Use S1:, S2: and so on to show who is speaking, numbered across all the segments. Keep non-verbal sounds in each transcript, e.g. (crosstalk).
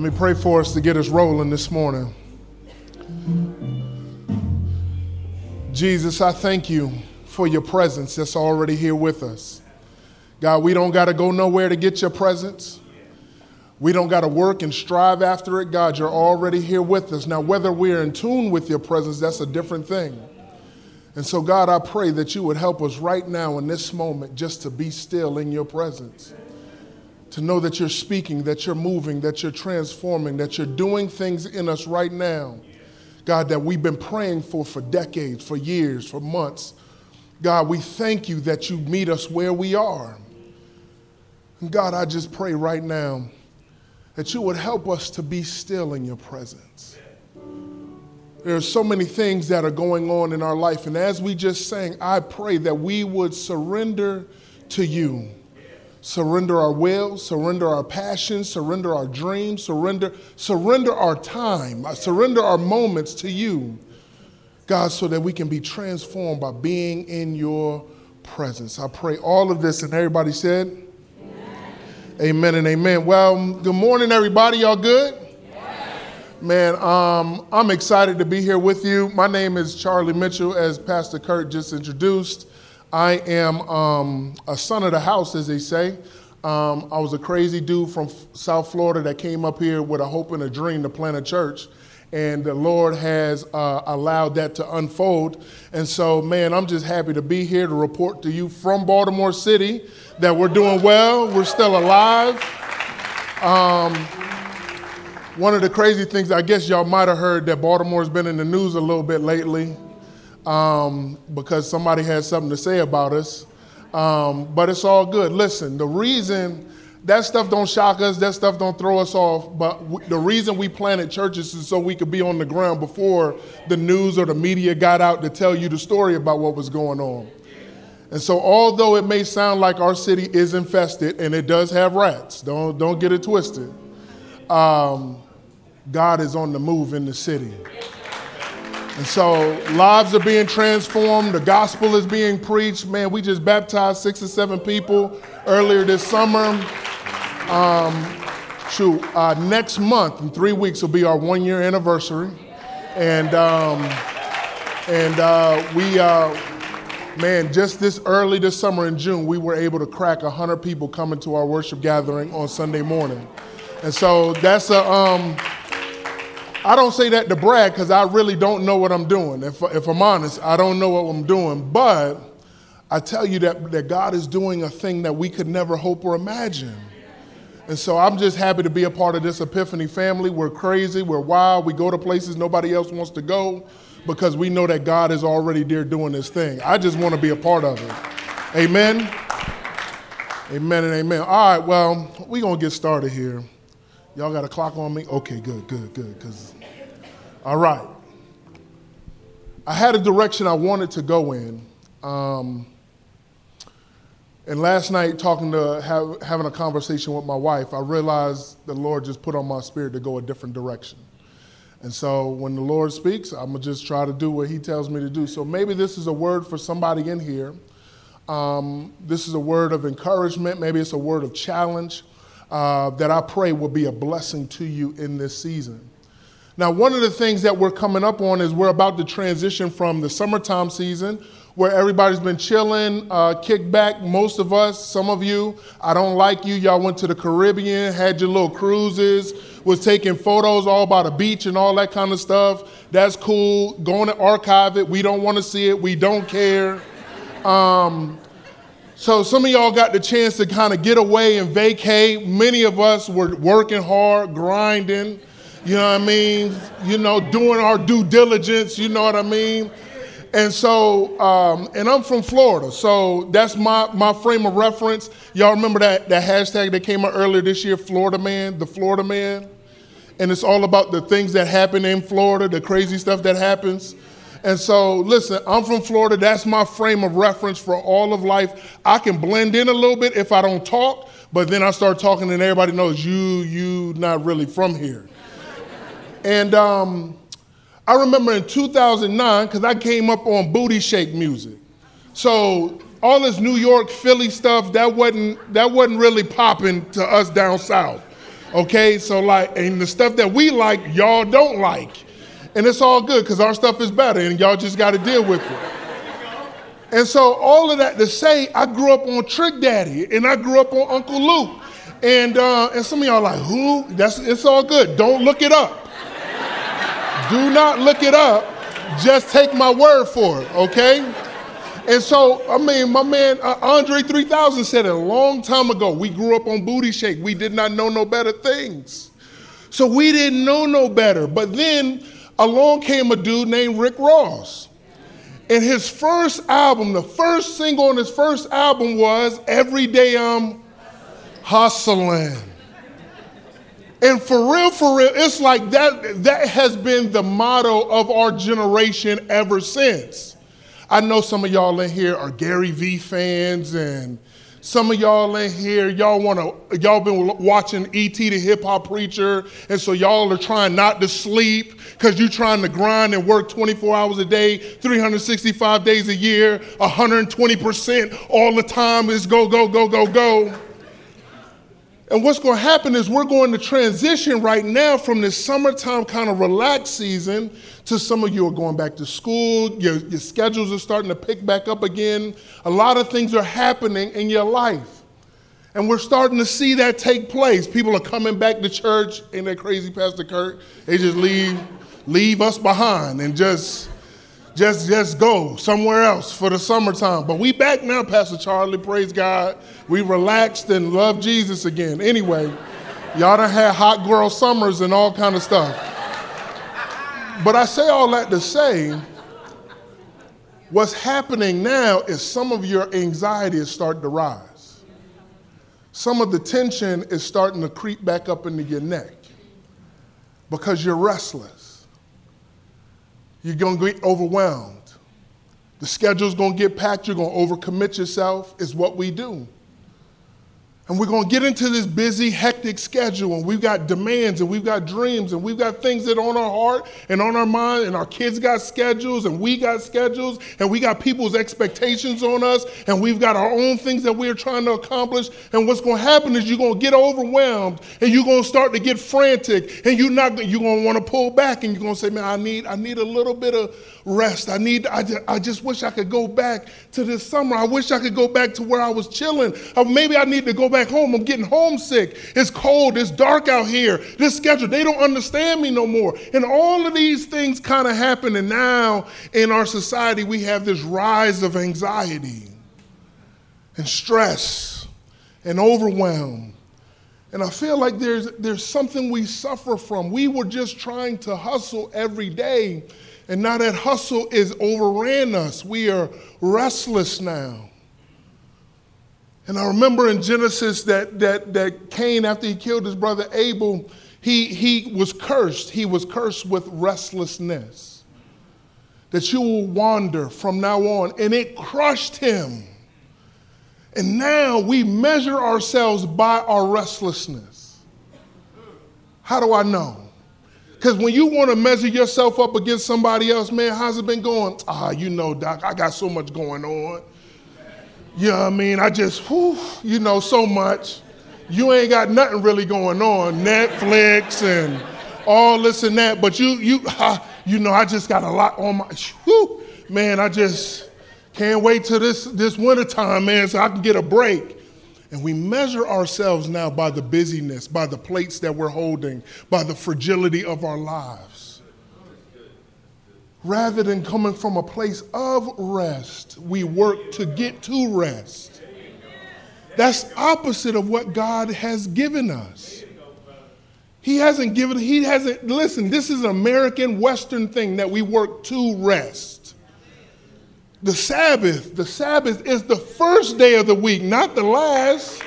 S1: Let me pray for us to get us rolling this morning. Jesus, I thank you for your presence that's already here with us. God, we don't got to go nowhere to get your presence. We don't got to work and strive after it. God, you're already here with us. Now, whether we're in tune with your presence, that's a different thing. And so, God, I pray that you would help us right now in this moment just to be still in your presence to know that you're speaking, that you're moving, that you're transforming, that you're doing things in us right now. God, that we've been praying for for decades, for years, for months. God, we thank you that you meet us where we are. And God, I just pray right now that you would help us to be still in your presence. There are so many things that are going on in our life. And as we just sang, I pray that we would surrender to you surrender our will, surrender our passions, surrender our dreams, surrender, surrender our time, uh, surrender our moments to you, God, so that we can be transformed by being in your presence. I pray all of this, and everybody said, Amen, amen and amen. Well, good morning, everybody. Y'all good? Man, um, I'm excited to be here with you. My name is Charlie Mitchell, as Pastor Kurt just introduced. I am um, a son of the house, as they say. Um, I was a crazy dude from South Florida that came up here with a hope and a dream to plant a church. And the Lord has uh, allowed that to unfold. And so, man, I'm just happy to be here to report to you from Baltimore City that we're doing well, we're still alive. Um, one of the crazy things, I guess y'all might have heard that Baltimore's been in the news a little bit lately um, because somebody had something to say about us. Um, but it's all good. Listen, the reason that stuff don't shock us, that stuff don't throw us off, but w- the reason we planted churches is so we could be on the ground before the news or the media got out to tell you the story about what was going on. And so, although it may sound like our city is infested and it does have rats, don't, don't get it twisted, um, God is on the move in the city. And so lives are being transformed. The gospel is being preached. Man, we just baptized six or seven people earlier this summer. Um, shoot, uh, next month, in three weeks, will be our one year anniversary. And, um, and uh, we, uh, man, just this early this summer in June, we were able to crack 100 people coming to our worship gathering on Sunday morning. And so that's a, um, I don't say that to brag because I really don't know what I'm doing. If, if I'm honest, I don't know what I'm doing. But I tell you that, that God is doing a thing that we could never hope or imagine. And so I'm just happy to be a part of this Epiphany family. We're crazy, we're wild, we go to places nobody else wants to go because we know that God is already there doing this thing. I just want to be a part of it. Amen. Amen and amen. All right, well, we're going to get started here. Y'all got a clock on me? Okay, good, good, good. Because, all right. I had a direction I wanted to go in. Um, and last night, talking to have, having a conversation with my wife, I realized the Lord just put on my spirit to go a different direction. And so when the Lord speaks, I'm going to just try to do what He tells me to do. So maybe this is a word for somebody in here. Um, this is a word of encouragement. Maybe it's a word of challenge uh, that I pray will be a blessing to you in this season. Now, one of the things that we're coming up on is we're about to transition from the summertime season where everybody's been chilling, uh, kick back. Most of us, some of you, I don't like you. Y'all went to the Caribbean, had your little cruises, was taking photos all by the beach and all that kind of stuff. That's cool. Going to archive it. We don't want to see it. We don't care. Um, so some of y'all got the chance to kind of get away and vacate. Many of us were working hard, grinding, you know what I mean? You know, doing our due diligence, you know what I mean? And so, um, and I'm from Florida, so that's my, my frame of reference. Y'all remember that, that hashtag that came out earlier this year, Florida Man, the Florida Man? And it's all about the things that happen in Florida, the crazy stuff that happens. And so, listen, I'm from Florida. That's my frame of reference for all of life. I can blend in a little bit if I don't talk, but then I start talking and everybody knows you, you not really from here. and um, I remember in 2009, because I came up on booty shake music. So all this New York, Philly stuff, that wasn't, that wasn't really popping to us down south. Okay, so like, and the stuff that we like, y'all don't like. And it's all good because our stuff is better and y'all just got to deal with it. And so, all of that to say, I grew up on Trick Daddy and I grew up on Uncle Luke. And, uh, and some of y'all like, who? That's, it's all good. Don't look it up. Do not look it up. Just take my word for it, okay? And so, I mean, my man uh, Andre 3000 said it a long time ago. We grew up on booty shake. We did not know no better things. So we didn't know no better. But then along came a dude named Rick Ross. And his first album, the first single on his first album was Every Day I'm Hustling. And for real, for real, it's like that, that has been the motto of our generation ever since. I know some of y'all in here are Gary Vee fans and some of y'all in here, y'all want to, y'all been watching E.T. the hip hop preacher, and so y'all are trying not to sleep because you're trying to grind and work 24 hours a day, 365 days a year, 120% all the time is go, go, go, go, go. And what's going to happen is we're going to transition right now from this summertime kind of relaxed season to some of you are going back to school, your, your schedules are starting to pick back up again. A lot of things are happening in your life. And we're starting to see that take place. People are coming back to church. Ain't that crazy, Pastor Kurt? They just leave, leave us behind and just just just go somewhere else for the summertime. But we back now, Pastor Charlie. Praise God. We relaxed and love Jesus again. Anyway, y'all done had hot girl summers and all kind of stuff. But I say all that to say, what's happening now is some of your anxiety is starting to rise. Some of the tension is starting to creep back up into your neck because you're restless you're going to get overwhelmed. The schedule's going to get packed. You're going to overcommit yourself, is what we do. And we're going to get into this busy, hectic schedule, and we've got demands, and we've got dreams, and we've got things that are on our heart and on our mind, and our kids got schedules, and we got schedules, and we got people's expectations on us, and we've got our own things that we're trying to accomplish. And what's going to happen is you're going to get overwhelmed, and you're going to start to get frantic, and you're not you're going to want to pull back, and you're going to say, "Man, I need I need a little bit of rest. I need I just, I just wish I could go back to this summer. I wish I could go back to where I was chilling. Or maybe I need to go back." Back home. I'm getting homesick. It's cold. It's dark out here. This schedule, they don't understand me no more. And all of these things kind of happen. And now in our society, we have this rise of anxiety and stress and overwhelm. And I feel like there's, there's something we suffer from. We were just trying to hustle every day, and now that hustle is overran us. We are restless now. And I remember in Genesis that, that, that Cain, after he killed his brother Abel, he, he was cursed. He was cursed with restlessness. That you will wander from now on. And it crushed him. And now we measure ourselves by our restlessness. How do I know? Because when you want to measure yourself up against somebody else, man, how's it been going? Ah, you know, Doc, I got so much going on. You know what I mean? I just, whew, you know, so much. You ain't got nothing really going on, Netflix and all this and that. But you, you, (laughs) you know, I just got a lot on my, whew, man. I just can't wait till this this winter time, man, so I can get a break. And we measure ourselves now by the busyness, by the plates that we're holding, by the fragility of our lives rather than coming from a place of rest, we work to get to rest. That's opposite of what God has given us. He hasn't given, he hasn't, listen, this is an American Western thing that we work to rest. The Sabbath, the Sabbath is the first day of the week, not the last.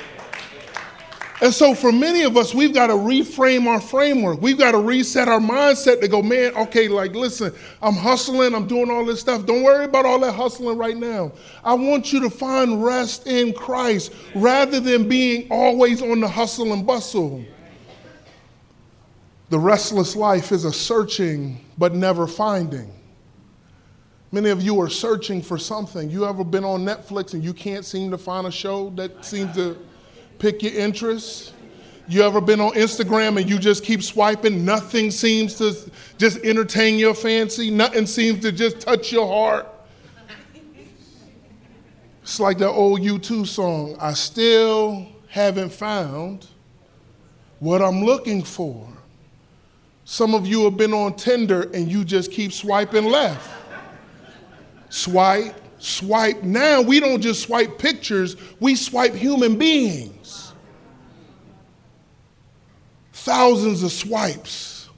S1: And so, for many of us, we've got to reframe our framework. We've got to reset our mindset to go, man, okay, like, listen, I'm hustling, I'm doing all this stuff. Don't worry about all that hustling right now. I want you to find rest in Christ rather than being always on the hustle and bustle. The restless life is a searching but never finding. Many of you are searching for something. You ever been on Netflix and you can't seem to find a show that seems to pick your interest? You ever been on Instagram and you just keep swiping? Nothing seems to just entertain your fancy. Nothing seems to just touch your heart. It's like that old U2 song, I still haven't found what I'm looking for. Some of you have been on Tinder and you just keep swiping left. Swipe, swipe. Now we don't just swipe pictures, we swipe human beings. Thousands of swipes,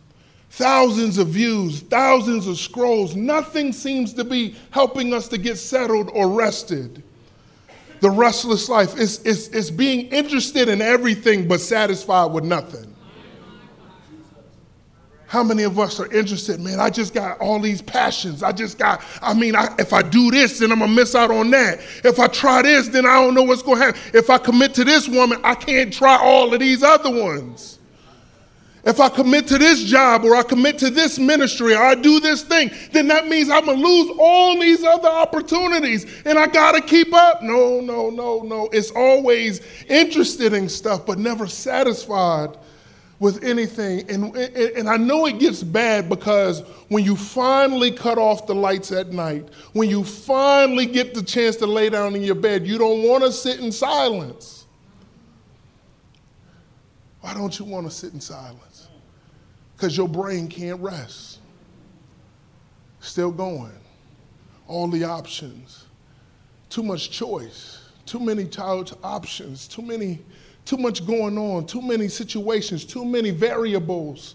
S1: thousands of views, thousands of scrolls. Nothing seems to be helping us to get settled or rested. The restless life is, is, is being interested in everything but satisfied with nothing. How many of us are interested? Man, I just got all these passions. I just got, I mean, I, if I do this, then I'm gonna miss out on that. If I try this, then I don't know what's gonna happen. If I commit to this woman, I can't try all of these other ones. If I commit to this job or I commit to this ministry or I do this thing, then that means I'm gonna lose all these other opportunities and I gotta keep up. No, no, no, no. It's always interested in stuff, but never satisfied with anything. And, and I know it gets bad because when you finally cut off the lights at night, when you finally get the chance to lay down in your bed, you don't want to sit in silence. Why don't you want to sit in silence? Because your brain can't rest. Still going. All the options. Too much choice. Too many options. Too many too much going on, too many situations, too many variables.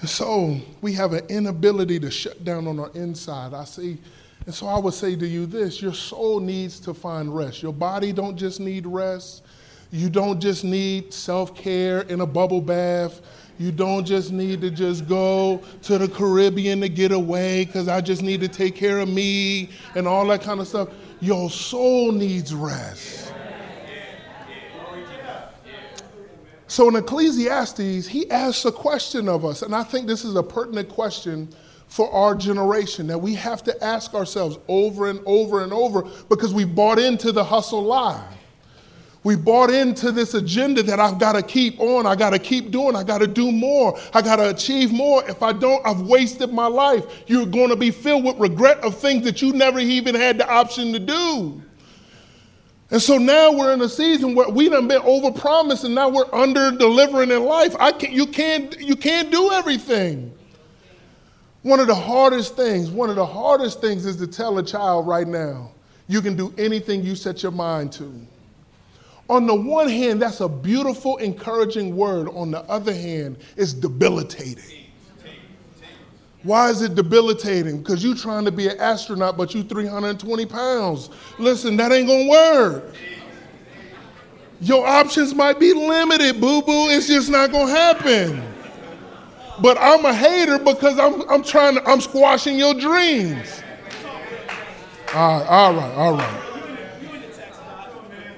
S1: And so we have an inability to shut down on our inside. I see, and so I would say to you this your soul needs to find rest. Your body don't just need rest. You don't just need self-care in a bubble bath. You don't just need to just go to the Caribbean to get away because I just need to take care of me and all that kind of stuff. Your soul needs rest. So in Ecclesiastes, he asks a question of us, and I think this is a pertinent question for our generation that we have to ask ourselves over and over and over because we bought into the hustle lie. We bought into this agenda that I've got to keep on, I got to keep doing, I got to do more, I got to achieve more. If I don't, I've wasted my life. You're going to be filled with regret of things that you never even had the option to do. And so now we're in a season where we done been overpromised and now we're under delivering in life. I can't, you, can't, you can't do everything. One of the hardest things, one of the hardest things is to tell a child right now, you can do anything you set your mind to. On the one hand, that's a beautiful, encouraging word. On the other hand, it's debilitating. Why is it debilitating? Because you're trying to be an astronaut, but you're 320 pounds. Listen, that ain't gonna work. Your options might be limited, boo boo. It's just not gonna happen. But I'm a hater because I'm, I'm trying to, I'm squashing your dreams. All right, all right, all right.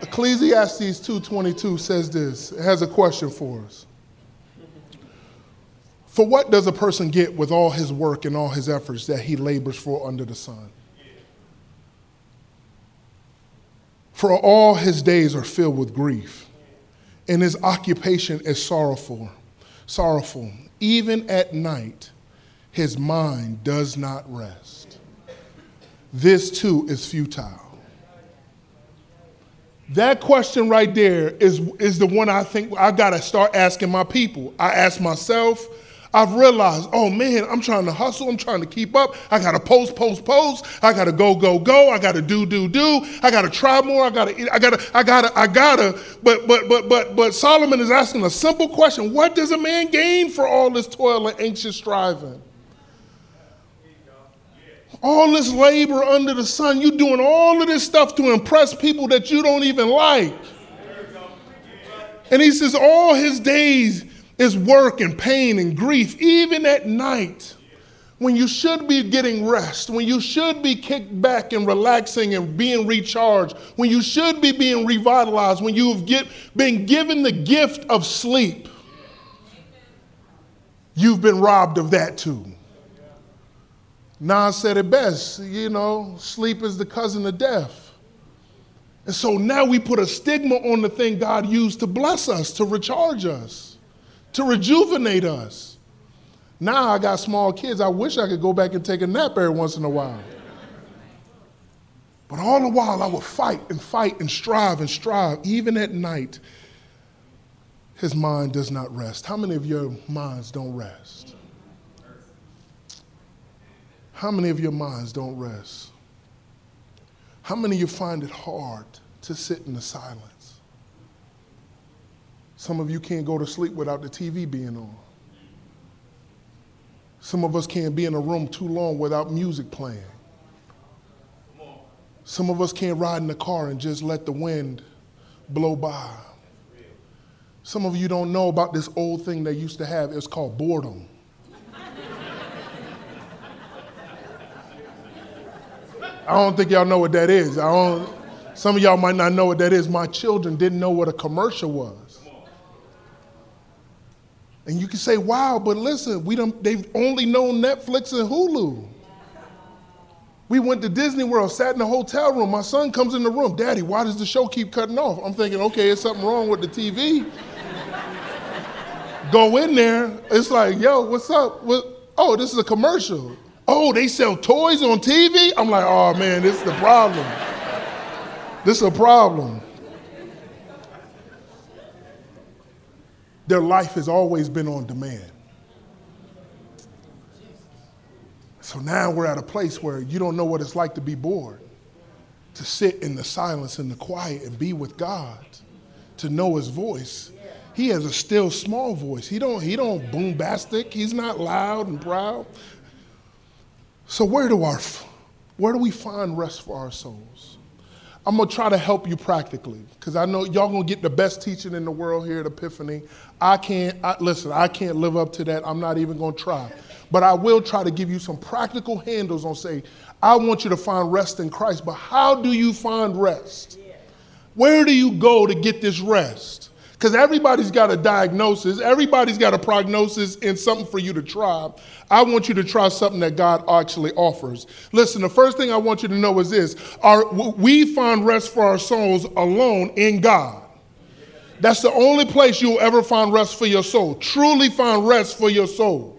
S1: Ecclesiastes 2.22 says this. It has a question for us. For what does a person get with all his work and all his efforts that he labors for under the sun? For all his days are filled with grief, and his occupation is sorrowful. Sorrowful. Even at night, his mind does not rest. This too is futile. That question right there is, is the one I think I got to start asking my people. I ask myself, I've realized, oh man, I'm trying to hustle. I'm trying to keep up. I got to post, post, post. I got to go, go, go. I got to do, do, do. I got to try more. I got to, I got to, I got to, I got to. But, but, but, but, but Solomon is asking a simple question. What does a man gain for all this toil and anxious striving? all this labor under the sun. You're doing all of this stuff to impress people that you don't even like. And he says, all his days is work and pain and grief, even at night when you should be getting rest, when you should be kicked back and relaxing and being recharged, when you should be being revitalized, when you've get, been given the gift of sleep, you've been robbed of that too. Nas said it best, you know, sleep is the cousin of death. And so now we put a stigma on the thing God used to bless us, to recharge us, to rejuvenate us. Now I got small kids. I wish I could go back and take a nap every once in a while. But all the while I would fight and fight and strive and strive, even at night. His mind does not rest. How many of your minds don't rest? How many of your minds don't rest? How many of you find it hard to sit in the silence? Some of you can't go to sleep without the TV being on. Some of us can't be in a room too long without music playing. Some of us can't ride in the car and just let the wind blow by. Some of you don't know about this old thing they used to have. It's called boredom. I don't think y'all know what that is. I don't, some of y'all might not know what that is. My children didn't know what a commercial was. And you can say, wow, but listen, we don't, they've only known Netflix and Hulu. We went to Disney World, sat in the hotel room. My son comes in the room, Daddy, why does the show keep cutting off? I'm thinking, okay, there's something wrong with the TV. Go in there, it's like, yo, what's up? What? Oh, this is a commercial. Oh, they sell toys on TV? I'm like, oh man, this is the problem. This is a problem. Their life has always been on demand. So now we're at a place where you don't know what it's like to be bored, to sit in the silence and the quiet and be with God, to know his voice. He has a still small voice. He don't, he don't boombastic. He's not loud and proud. So where do our where do we find rest for our souls? I'm gonna try to help you practically because I know y'all gonna get the best teaching in the world here at Epiphany. I can't, I, listen, I can't live up to that. I'm not even gonna try. But I will try to give you some practical handles on say, I want you to find rest in Christ, but how do you find rest? Where do you go to get this rest? Because everybody's got a diagnosis, everybody's got a prognosis and something for you to try. I want you to try something that God actually offers. Listen, the first thing I want you to know is this our, we find rest for our souls alone in God. That's the only place you'll ever find rest for your soul. Truly find rest for your soul.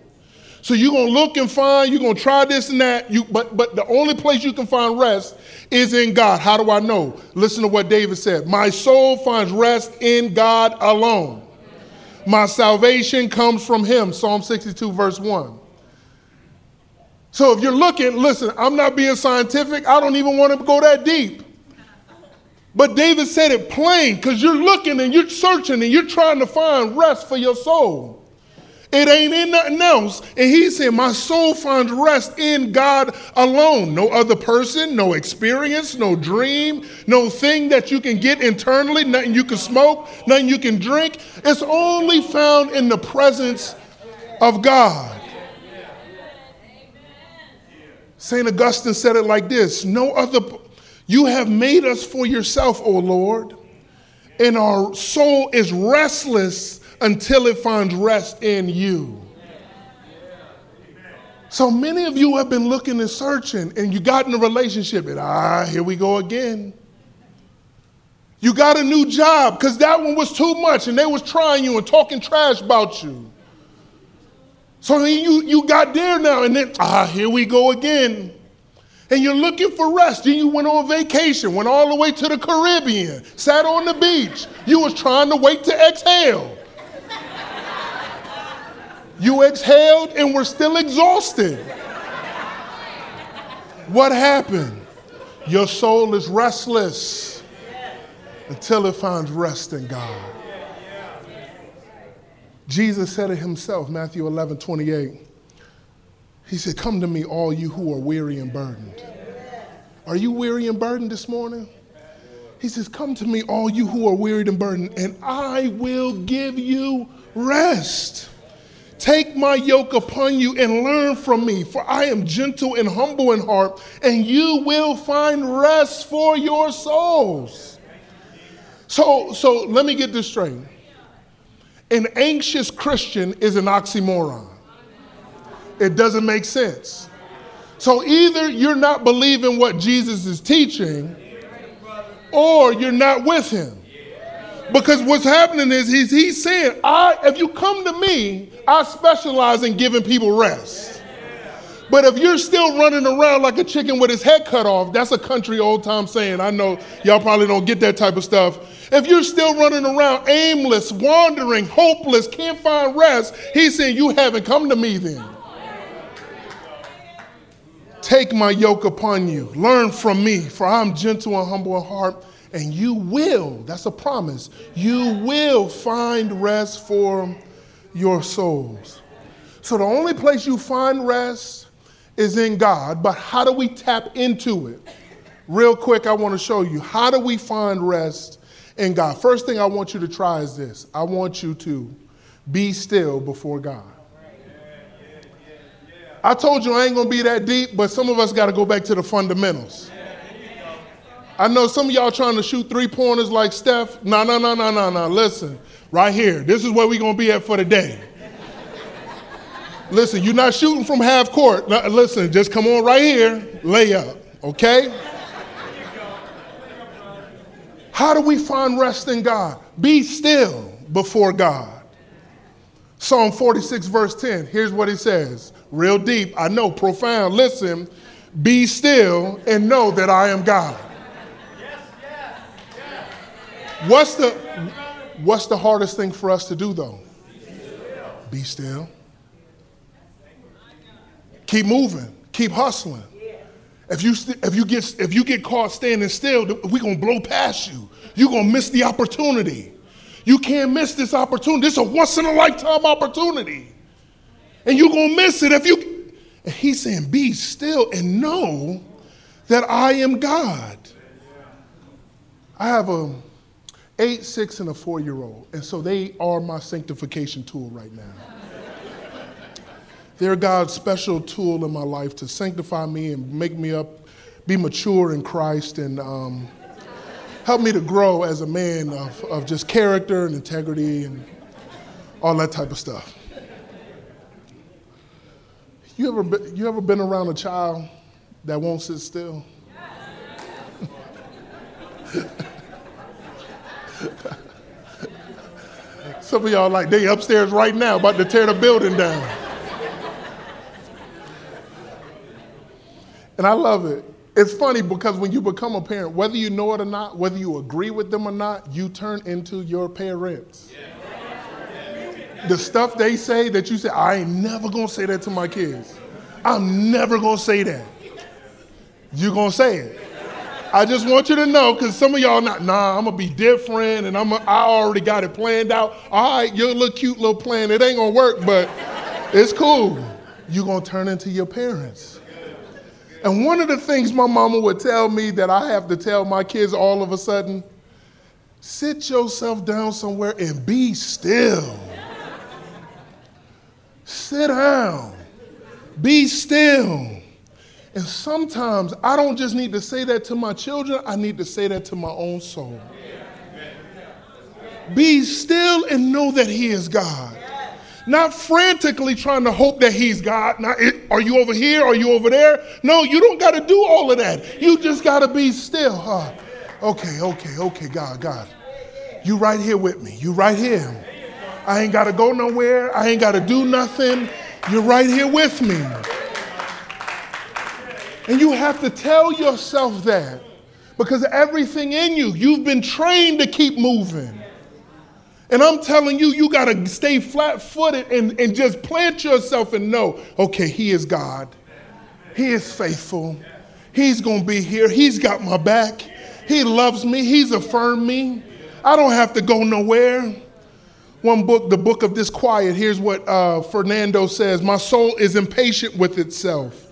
S1: So you're gonna look and find, you're gonna try this and that, you, but, but the only place you can find rest is in God. How do I know? Listen to what David said My soul finds rest in God alone. My salvation comes from Him. Psalm 62, verse 1. So if you're looking, listen, I'm not being scientific, I don't even want to go that deep. But David said it plain because you're looking and you're searching and you're trying to find rest for your soul. It ain't in nothing else. And he said, My soul finds rest in God alone. No other person, no experience, no dream, no thing that you can get internally, nothing you can smoke, nothing you can drink. It's only found in the presence of God. St. Augustine said it like this No other, you have made us for yourself, O Lord, and our soul is restless until it finds rest in you. So many of you have been looking and searching, and you got in a relationship, and ah, here we go again. You got a new job because that one was too much, and they was trying you and talking trash about you. So then you, you got there now, and then ah, here we go again. And you're looking for rest. Then you went on vacation, went all the way to the Caribbean, sat on the beach. You was trying to wait to exhale. You exhaled and were still exhausted. What happened? Your soul is restless until it finds rest in God. Jesus said it himself, Matthew 11 28. He said, Come to me, all you who are weary and burdened. Are you weary and burdened this morning? He says, Come to me, all you who are wearied and burdened, and I will give you rest. Take my yoke upon you and learn from me, for I am gentle and humble in heart, and you will find rest for your souls. So, so let me get this straight. An anxious Christian is an oxymoron. It doesn't make sense. So either you're not believing what Jesus is teaching, or you're not with him. Because what's happening is he's, he's saying, I, if you come to me, I specialize in giving people rest. But if you're still running around like a chicken with his head cut off, that's a country old time saying. I know y'all probably don't get that type of stuff. If you're still running around aimless, wandering, hopeless, can't find rest, he's saying, You haven't come to me then. Take my yoke upon you. Learn from me, for I'm gentle and humble in heart, and you will, that's a promise, you will find rest for your souls. So the only place you find rest is in God, but how do we tap into it? Real quick, I want to show you how do we find rest in God. First thing I want you to try is this I want you to be still before God. I told you I ain't gonna be that deep, but some of us got to go back to the fundamentals. I know some of y'all trying to shoot three pointers like Steph. No, no, no, no, no, no. Listen, right here. This is where we're gonna be at for the day. Listen, you're not shooting from half court. Listen, just come on right here, lay up, okay? How do we find rest in God? Be still before God. Psalm 46, verse 10. Here's what he says real deep, I know, profound. Listen, be still and know that I am God. What's the what's the hardest thing for us to do though? Be still. Keep moving. Keep hustling. If you if you get if you get caught standing still, we're gonna blow past you. You're gonna miss the opportunity. You can't miss this opportunity. This is a once in a lifetime opportunity and you're going to miss it if you. And he's saying, Be still and know that I am God. I have a eight, six, and a four year old, and so they are my sanctification tool right now. They're God's special tool in my life to sanctify me and make me up, be mature in Christ, and um, help me to grow as a man of, of just character and integrity and all that type of stuff. You ever, you ever been around a child that won't sit still? (laughs) (laughs) Some of y'all like they upstairs right now about to tear the building down. And I love it. It's funny because when you become a parent, whether you know it or not, whether you agree with them or not, you turn into your parents. The stuff they say that you say, I ain't never gonna say that to my kids. I'm never gonna say that. You're gonna say it. I just want you to know, because some of y'all not, nah, I'm gonna be different and I'm a, I already got it planned out. All right, your little cute little plan, it ain't gonna work, but it's cool. You're gonna turn into your parents. And one of the things my mama would tell me that I have to tell my kids all of a sudden sit yourself down somewhere and be still. Sit down. Be still. And sometimes I don't just need to say that to my children, I need to say that to my own soul. Be still and know that He is God. Not frantically trying to hope that He's God. Not, are you over here? Are you over there? No, you don't got to do all of that. You just got to be still. Huh? Okay, okay, okay, God, God. You right here with me. You right here. I ain't got to go nowhere. I ain't got to do nothing. You're right here with me. And you have to tell yourself that because everything in you, you've been trained to keep moving. And I'm telling you, you got to stay flat footed and, and just plant yourself and know okay, He is God. He is faithful. He's going to be here. He's got my back. He loves me. He's affirmed me. I don't have to go nowhere. One book, the book of disquiet, here's what uh, Fernando says My soul is impatient with itself.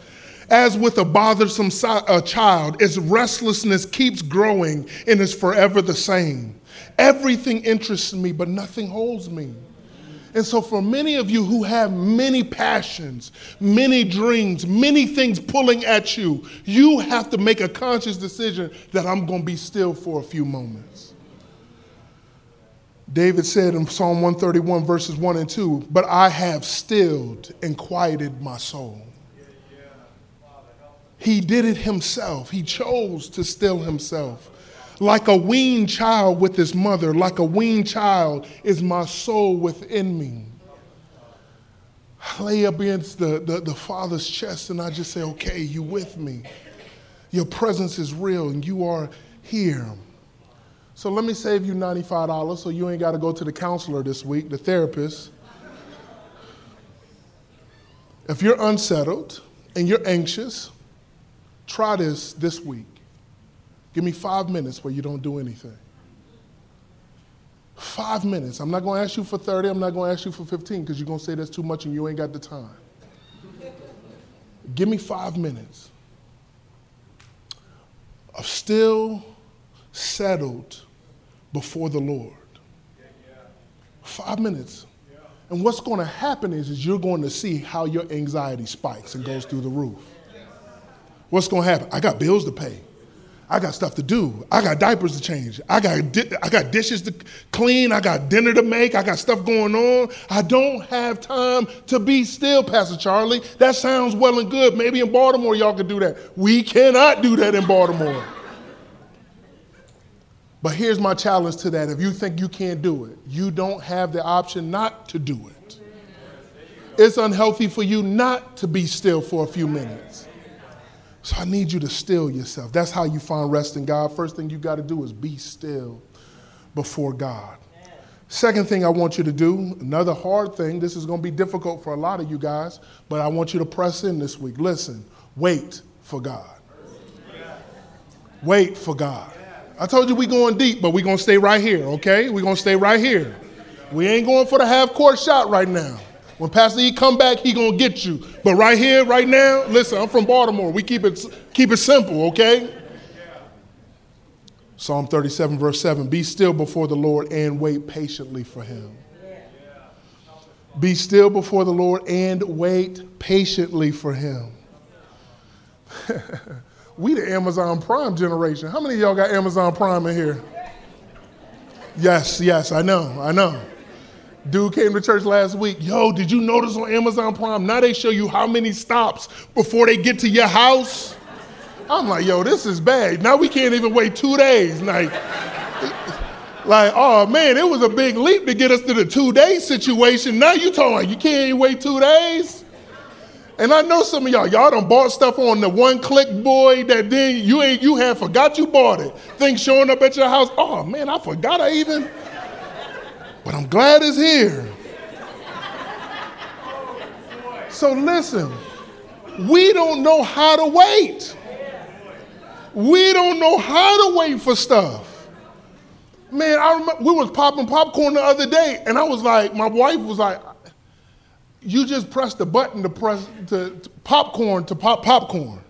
S1: As with a bothersome a child, its restlessness keeps growing and is forever the same. Everything interests me, but nothing holds me. And so, for many of you who have many passions, many dreams, many things pulling at you, you have to make a conscious decision that I'm going to be still for a few moments. David said in Psalm 131, verses 1 and 2, But I have stilled and quieted my soul. He did it himself. He chose to still himself. Like a weaned child with his mother, like a weaned child is my soul within me. I lay up against the, the, the Father's chest and I just say, okay, you with me. Your presence is real and you are here. So let me save you $95 so you ain't got to go to the counselor this week, the therapist. If you're unsettled and you're anxious, try this this week. Give me five minutes where you don't do anything. Five minutes. I'm not going to ask you for 30. I'm not going to ask you for 15 because you're going to say that's too much and you ain't got the time. Give me five minutes of still settled before the Lord. Five minutes. And what's going to happen is, is you're going to see how your anxiety spikes and goes through the roof. What's going to happen? I got bills to pay. I got stuff to do. I got diapers to change. I got, di- I got dishes to clean. I got dinner to make. I got stuff going on. I don't have time to be still, Pastor Charlie. That sounds well and good. Maybe in Baltimore y'all could do that. We cannot do that in Baltimore. But here's my challenge to that. If you think you can't do it, you don't have the option not to do it. It's unhealthy for you not to be still for a few minutes. So I need you to still yourself. That's how you find rest in God. First thing you got to do is be still before God. Second thing I want you to do, another hard thing, this is going to be difficult for a lot of you guys, but I want you to press in this week. Listen, wait for God. Wait for God. I told you we going deep, but we're going to stay right here, okay? We're going to stay right here. We ain't going for the half court shot right now. When Pastor E come back, he gonna get you. But right here, right now, listen, I'm from Baltimore. We keep it keep it simple, okay? Psalm 37, verse 7 Be still before the Lord and wait patiently for him. Be still before the Lord and wait patiently for him. (laughs) we the Amazon Prime generation. How many of y'all got Amazon Prime in here? Yes, yes, I know, I know. Dude came to church last week. Yo, did you notice on Amazon Prime? Now they show you how many stops before they get to your house. I'm like, yo, this is bad. Now we can't even wait two days. Like, like, oh man, it was a big leap to get us to the two day situation. Now you talking you can't even wait two days. And I know some of y'all, y'all done bought stuff on the one click boy that then you ain't you had forgot you bought it. Things showing up at your house. Oh man, I forgot I even but I'm glad it's here. So listen, we don't know how to wait. We don't know how to wait for stuff. Man, I remember we was popping popcorn the other day, and I was like, my wife was like, you just press the button to press to, to popcorn to pop popcorn.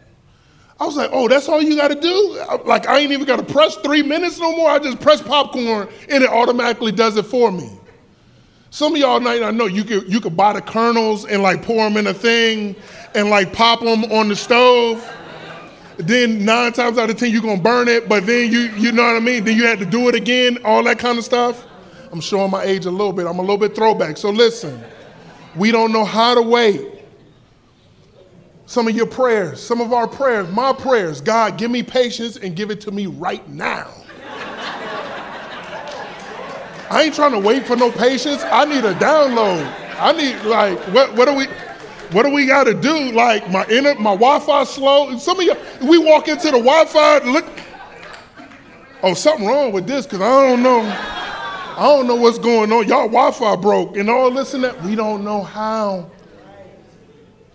S1: I was like, oh, that's all you got to do? Like, I ain't even got to press three minutes no more. I just press popcorn and it automatically does it for me. Some of y'all might not know you could, you could buy the kernels and like pour them in a thing and like pop them on the stove. Then nine times out of ten, you're to burn it, but then you, you know what I mean? Then you had to do it again, all that kind of stuff. I'm showing my age a little bit. I'm a little bit throwback. So listen, we don't know how to wait some of your prayers, some of our prayers, my prayers. God, give me patience and give it to me right now. I ain't trying to wait for no patience. I need a download. I need like what what do we what do we got to do? Like my inner my Wi-Fi slow. Some of you we walk into the Wi-Fi look. Oh, something wrong with this because I don't know. I don't know what's going on. Y'all Wi-Fi broke and all this and that. We don't know how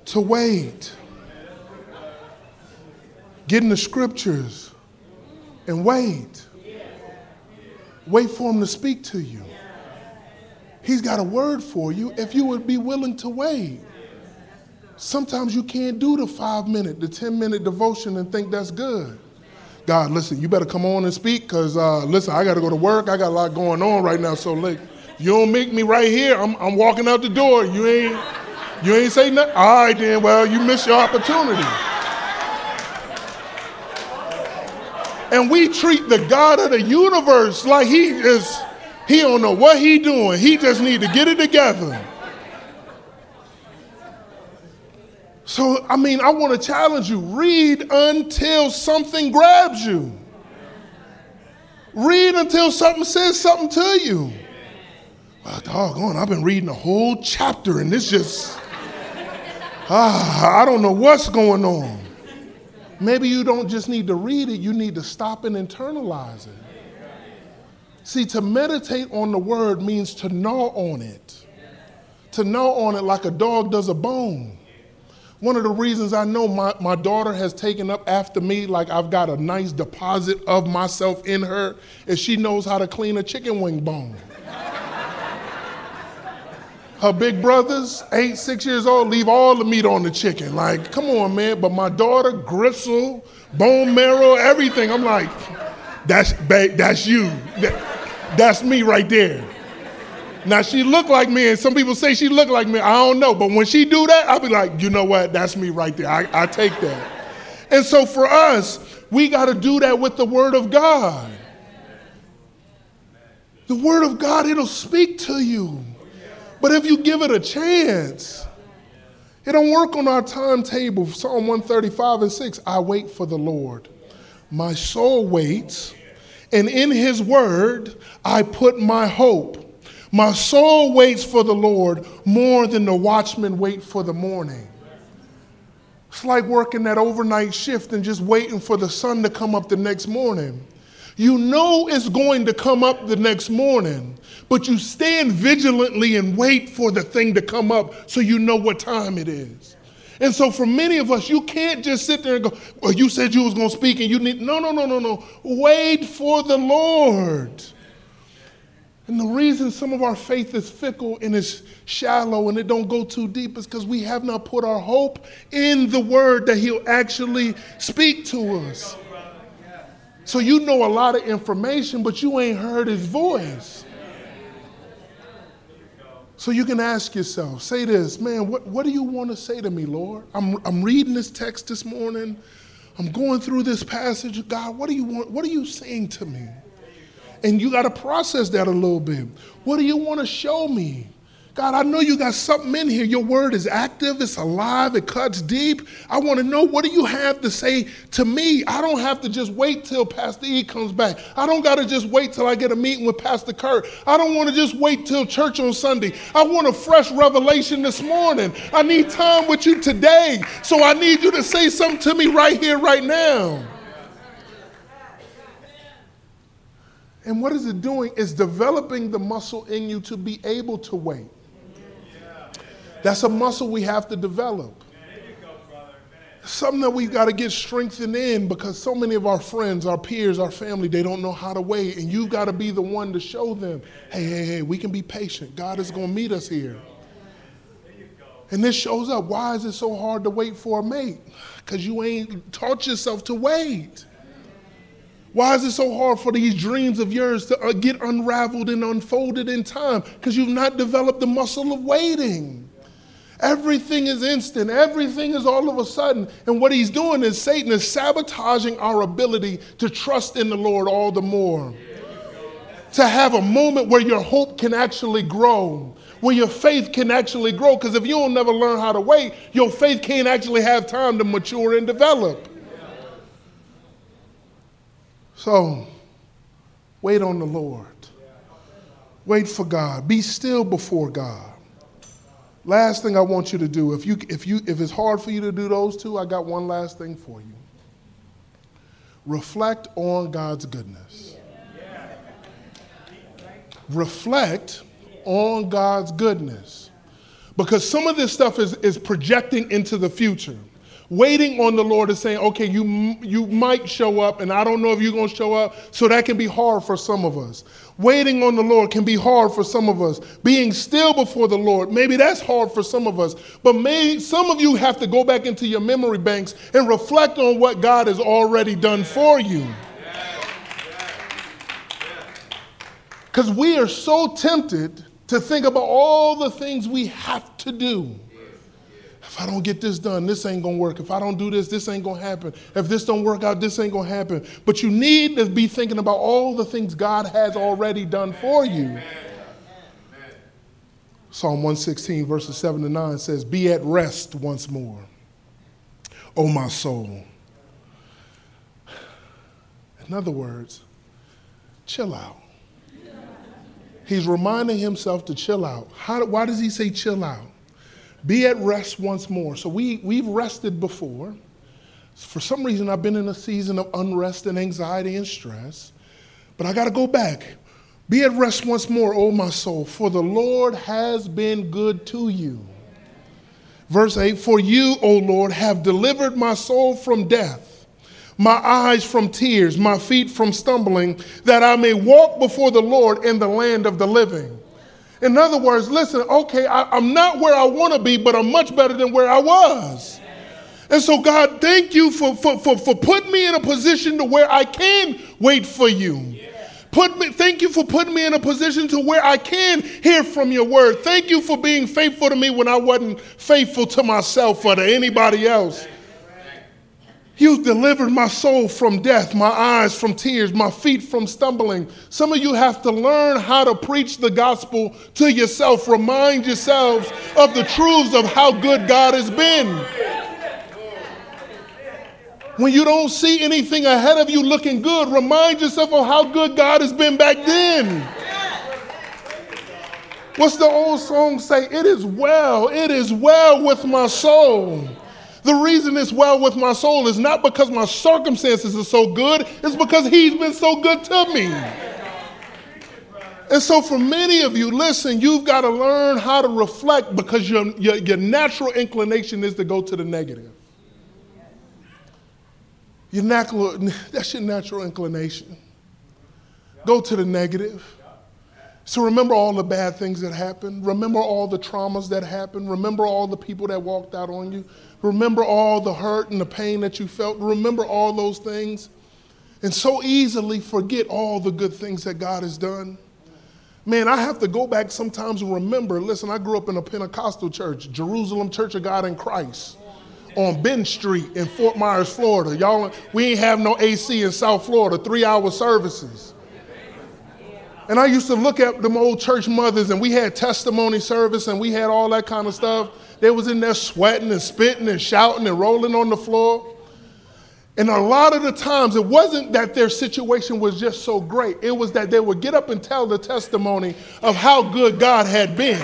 S1: to wait get in the scriptures and wait. Wait for him to speak to you. He's got a word for you if you would be willing to wait. Sometimes you can't do the five minute, the 10 minute devotion and think that's good. God, listen, you better come on and speak because, uh, listen, I got to go to work. I got a lot going on right now. So, like, you don't make me right here. I'm, I'm walking out the door. You ain't, you ain't say nothing. All right, then. Well, you missed your opportunity. And we treat the God of the universe like he is, he don't know what he doing. He just need to get it together. So, I mean, I want to challenge you. Read until something grabs you. Read until something says something to you. Well, doggone, I've been reading a whole chapter and this just, ah, I don't know what's going on. Maybe you don't just need to read it, you need to stop and internalize it. See, to meditate on the word means to gnaw on it, to gnaw on it like a dog does a bone. One of the reasons I know my, my daughter has taken up after me, like I've got a nice deposit of myself in her, is she knows how to clean a chicken wing bone. Her big brothers, eight, six years old, leave all the meat on the chicken. Like, come on, man. But my daughter, gristle, bone marrow, everything. I'm like, that's that's you. That, that's me right there. Now she look like me, and some people say she look like me. I don't know, but when she do that, I'll be like, you know what? That's me right there. I, I take that. And so for us, we got to do that with the Word of God. The Word of God, it'll speak to you. But if you give it a chance, it don't work on our timetable. Psalm 135 and 6, I wait for the Lord. My soul waits, and in his word I put my hope. My soul waits for the Lord more than the watchmen wait for the morning. It's like working that overnight shift and just waiting for the sun to come up the next morning. You know it's going to come up the next morning, but you stand vigilantly and wait for the thing to come up so you know what time it is. And so for many of us, you can't just sit there and go, well, you said you was going to speak and you need, no, no, no, no, no. Wait for the Lord. And the reason some of our faith is fickle and is shallow and it don't go too deep is because we have not put our hope in the word that he'll actually speak to us. So you know a lot of information, but you ain't heard his voice. So you can ask yourself, say this, man, what, what do you want to say to me, Lord? I'm, I'm reading this text this morning. I'm going through this passage. God, what do you want? What are you saying to me? And you got to process that a little bit. What do you want to show me? God, I know you got something in here. Your word is active, it's alive, it cuts deep. I want to know what do you have to say to me? I don't have to just wait till Pastor E comes back. I don't got to just wait till I get a meeting with Pastor Kurt. I don't want to just wait till church on Sunday. I want a fresh revelation this morning. I need time with you today. So I need you to say something to me right here, right now. And what is it doing? It's developing the muscle in you to be able to wait. That's a muscle we have to develop. Something that we've got to get strengthened in because so many of our friends, our peers, our family, they don't know how to wait. And you've got to be the one to show them hey, hey, hey, we can be patient. God is going to meet us here. And this shows up. Why is it so hard to wait for a mate? Because you ain't taught yourself to wait. Why is it so hard for these dreams of yours to uh, get unraveled and unfolded in time? Because you've not developed the muscle of waiting. Everything is instant. Everything is all of a sudden. And what he's doing is Satan is sabotaging our ability to trust in the Lord all the more. To have a moment where your hope can actually grow, where your faith can actually grow. Because if you don't never learn how to wait, your faith can't actually have time to mature and develop. So, wait on the Lord. Wait for God. Be still before God. Last thing I want you to do, if, you, if, you, if it's hard for you to do those two, I got one last thing for you. Reflect on God's goodness. Reflect on God's goodness. Because some of this stuff is, is projecting into the future. Waiting on the Lord is saying, okay, you, you might show up, and I don't know if you're going to show up, so that can be hard for some of us. Waiting on the Lord can be hard for some of us. Being still before the Lord, maybe that's hard for some of us. But may, some of you have to go back into your memory banks and reflect on what God has already done for you. Because we are so tempted to think about all the things we have to do. If I don't get this done, this ain't gonna work. If I don't do this, this ain't gonna happen. If this don't work out, this ain't gonna happen. But you need to be thinking about all the things God has already done for you. Psalm 116, verses 7 to 9 says, Be at rest once more, O my soul. In other words, chill out. He's reminding himself to chill out. How, why does he say chill out? Be at rest once more. So we, we've rested before. For some reason, I've been in a season of unrest and anxiety and stress. But I got to go back. Be at rest once more, O my soul, for the Lord has been good to you. Verse 8 For you, O Lord, have delivered my soul from death, my eyes from tears, my feet from stumbling, that I may walk before the Lord in the land of the living. In other words, listen, okay, I, am not where I want to be, but I'm much better than where I was. And so, God, thank you for, for, for, for putting me in a position to where I can wait for you. Put me, thank you for putting me in a position to where I can hear from your word. Thank you for being faithful to me when I wasn't faithful to myself or to anybody else. You delivered my soul from death, my eyes from tears, my feet from stumbling. Some of you have to learn how to preach the gospel to yourself. Remind yourselves of the truths of how good God has been. When you don't see anything ahead of you looking good, remind yourself of how good God has been back then. What's the old song say? It is well, it is well with my soul. The reason it's well with my soul is not because my circumstances are so good, it's because He's been so good to me. And so, for many of you, listen, you've got to learn how to reflect because your, your, your natural inclination is to go to the negative. Your natural, that's your natural inclination. Go to the negative. So remember all the bad things that happened. Remember all the traumas that happened. Remember all the people that walked out on you. Remember all the hurt and the pain that you felt. Remember all those things. And so easily forget all the good things that God has done. Man, I have to go back sometimes and remember. Listen, I grew up in a Pentecostal church, Jerusalem Church of God in Christ, on Ben Street in Fort Myers, Florida. Y'all, we ain't have no AC in South Florida, three hour services. And I used to look at them old church mothers, and we had testimony service, and we had all that kind of stuff. They was in there sweating and spitting and shouting and rolling on the floor. And a lot of the times, it wasn't that their situation was just so great. It was that they would get up and tell the testimony of how good God had been.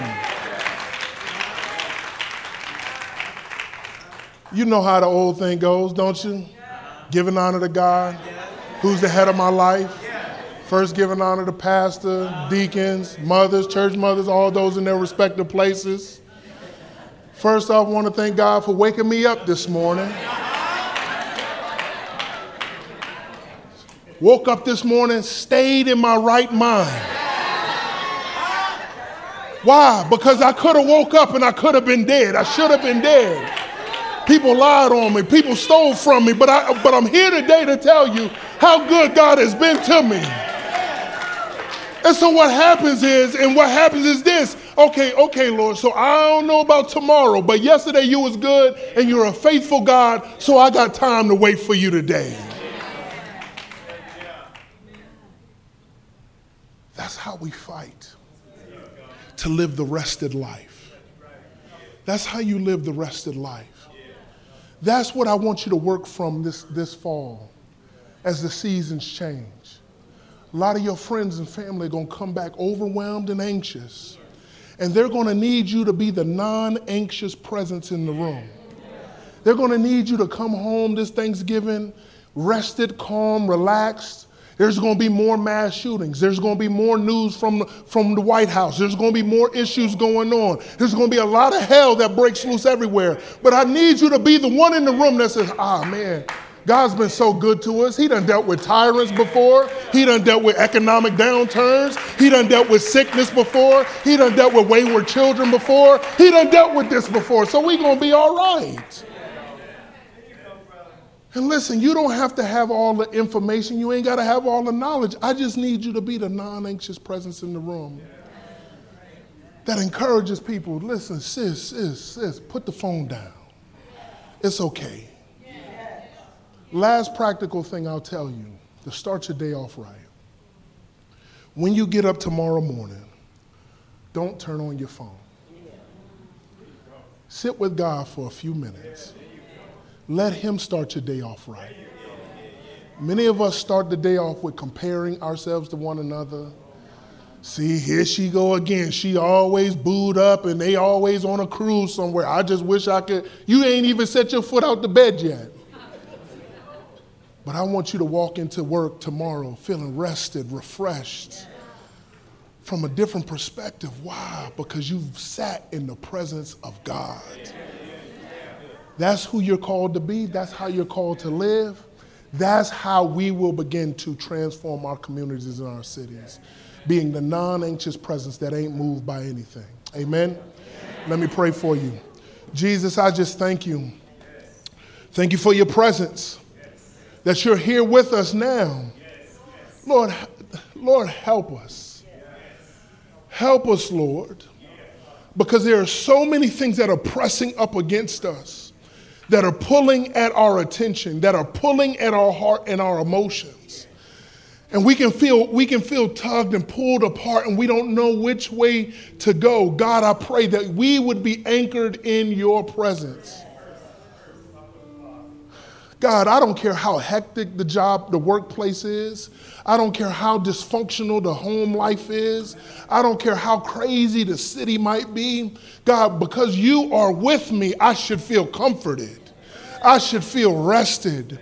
S1: You know how the old thing goes, don't you? Giving honor to God, who's the head of my life. First, giving honor to pastor, deacons, mothers, church mothers, all those in their respective places. First off, I want to thank God for waking me up this morning. Woke up this morning, stayed in my right mind. Why? Because I could have woke up and I could have been dead. I should have been dead. People lied on me. People stole from me. But, I, but I'm here today to tell you how good God has been to me. And so what happens is, and what happens is this, okay, okay, Lord, so I don't know about tomorrow, but yesterday you was good and you're a faithful God, so I got time to wait for you today. That's how we fight to live the rested life. That's how you live the rested life. That's what I want you to work from this, this fall as the seasons change. A lot of your friends and family are going to come back overwhelmed and anxious. And they're going to need you to be the non anxious presence in the room. They're going to need you to come home this Thanksgiving rested, calm, relaxed, There's going to be more mass shootings. There's going to be more news from, from the White House. There's going to be more issues going on. There's going to be a lot of hell that breaks loose everywhere. But I need you to be the one in the room that says, ah, man, God's been so good to us. He done dealt with tyrants before. He done dealt with economic downturns. He done dealt with sickness before. He done dealt with wayward children before. He done dealt with this before. So we to be all right. And listen, you don't have to have all the information. You ain't got to have all the knowledge. I just need you to be the non anxious presence in the room that encourages people. Listen, sis, sis, sis, put the phone down. It's okay. Last practical thing I'll tell you to start your day off right. When you get up tomorrow morning, don't turn on your phone. Sit with God for a few minutes let Him start your day off right. Many of us start the day off with comparing ourselves to one another. See, here she go again. She always booed up and they always on a cruise somewhere. I just wish I could. You ain't even set your foot out the bed yet. But I want you to walk into work tomorrow feeling rested, refreshed, from a different perspective. Why? Because you've sat in the presence of God. That's who you're called to be. That's how you're called to live. That's how we will begin to transform our communities and our cities, being the non anxious presence that ain't moved by anything. Amen? Let me pray for you. Jesus, I just thank you. Thank you for your presence, that you're here with us now. Lord, Lord, help us. Help us, Lord, because there are so many things that are pressing up against us that are pulling at our attention, that are pulling at our heart and our emotions. And we can feel we can feel tugged and pulled apart and we don't know which way to go. God, I pray that we would be anchored in your presence. God, I don't care how hectic the job, the workplace is. I don't care how dysfunctional the home life is. I don't care how crazy the city might be. God, because you are with me, I should feel comforted. I should feel rested.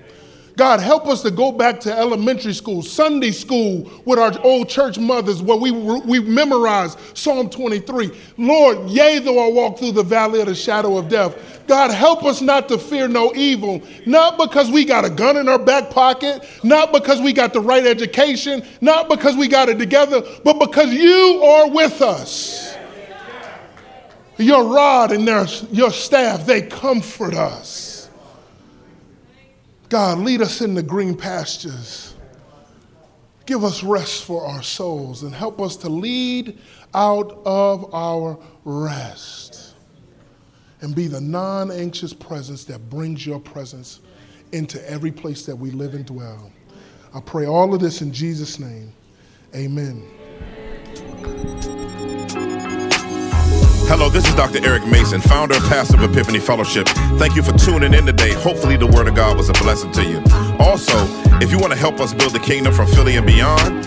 S1: God, help us to go back to elementary school, Sunday school with our old church mothers where we, we memorized Psalm 23. Lord, yea, though I walk through the valley of the shadow of death. God, help us not to fear no evil, not because we got a gun in our back pocket, not because we got the right education, not because we got it together, but because you are with us. Your rod and their, your staff, they comfort us. God, lead us in the green pastures. Give us rest for our souls and help us to lead out of our rest and be the non anxious presence that brings your presence into every place that we live and dwell. I pray all of this in Jesus' name. Amen.
S2: Hello, this is Dr. Eric Mason, founder and pastor of Epiphany Fellowship. Thank you for tuning in today. Hopefully, the Word of God was a blessing to you. Also, if you want to help us build the kingdom from Philly and beyond,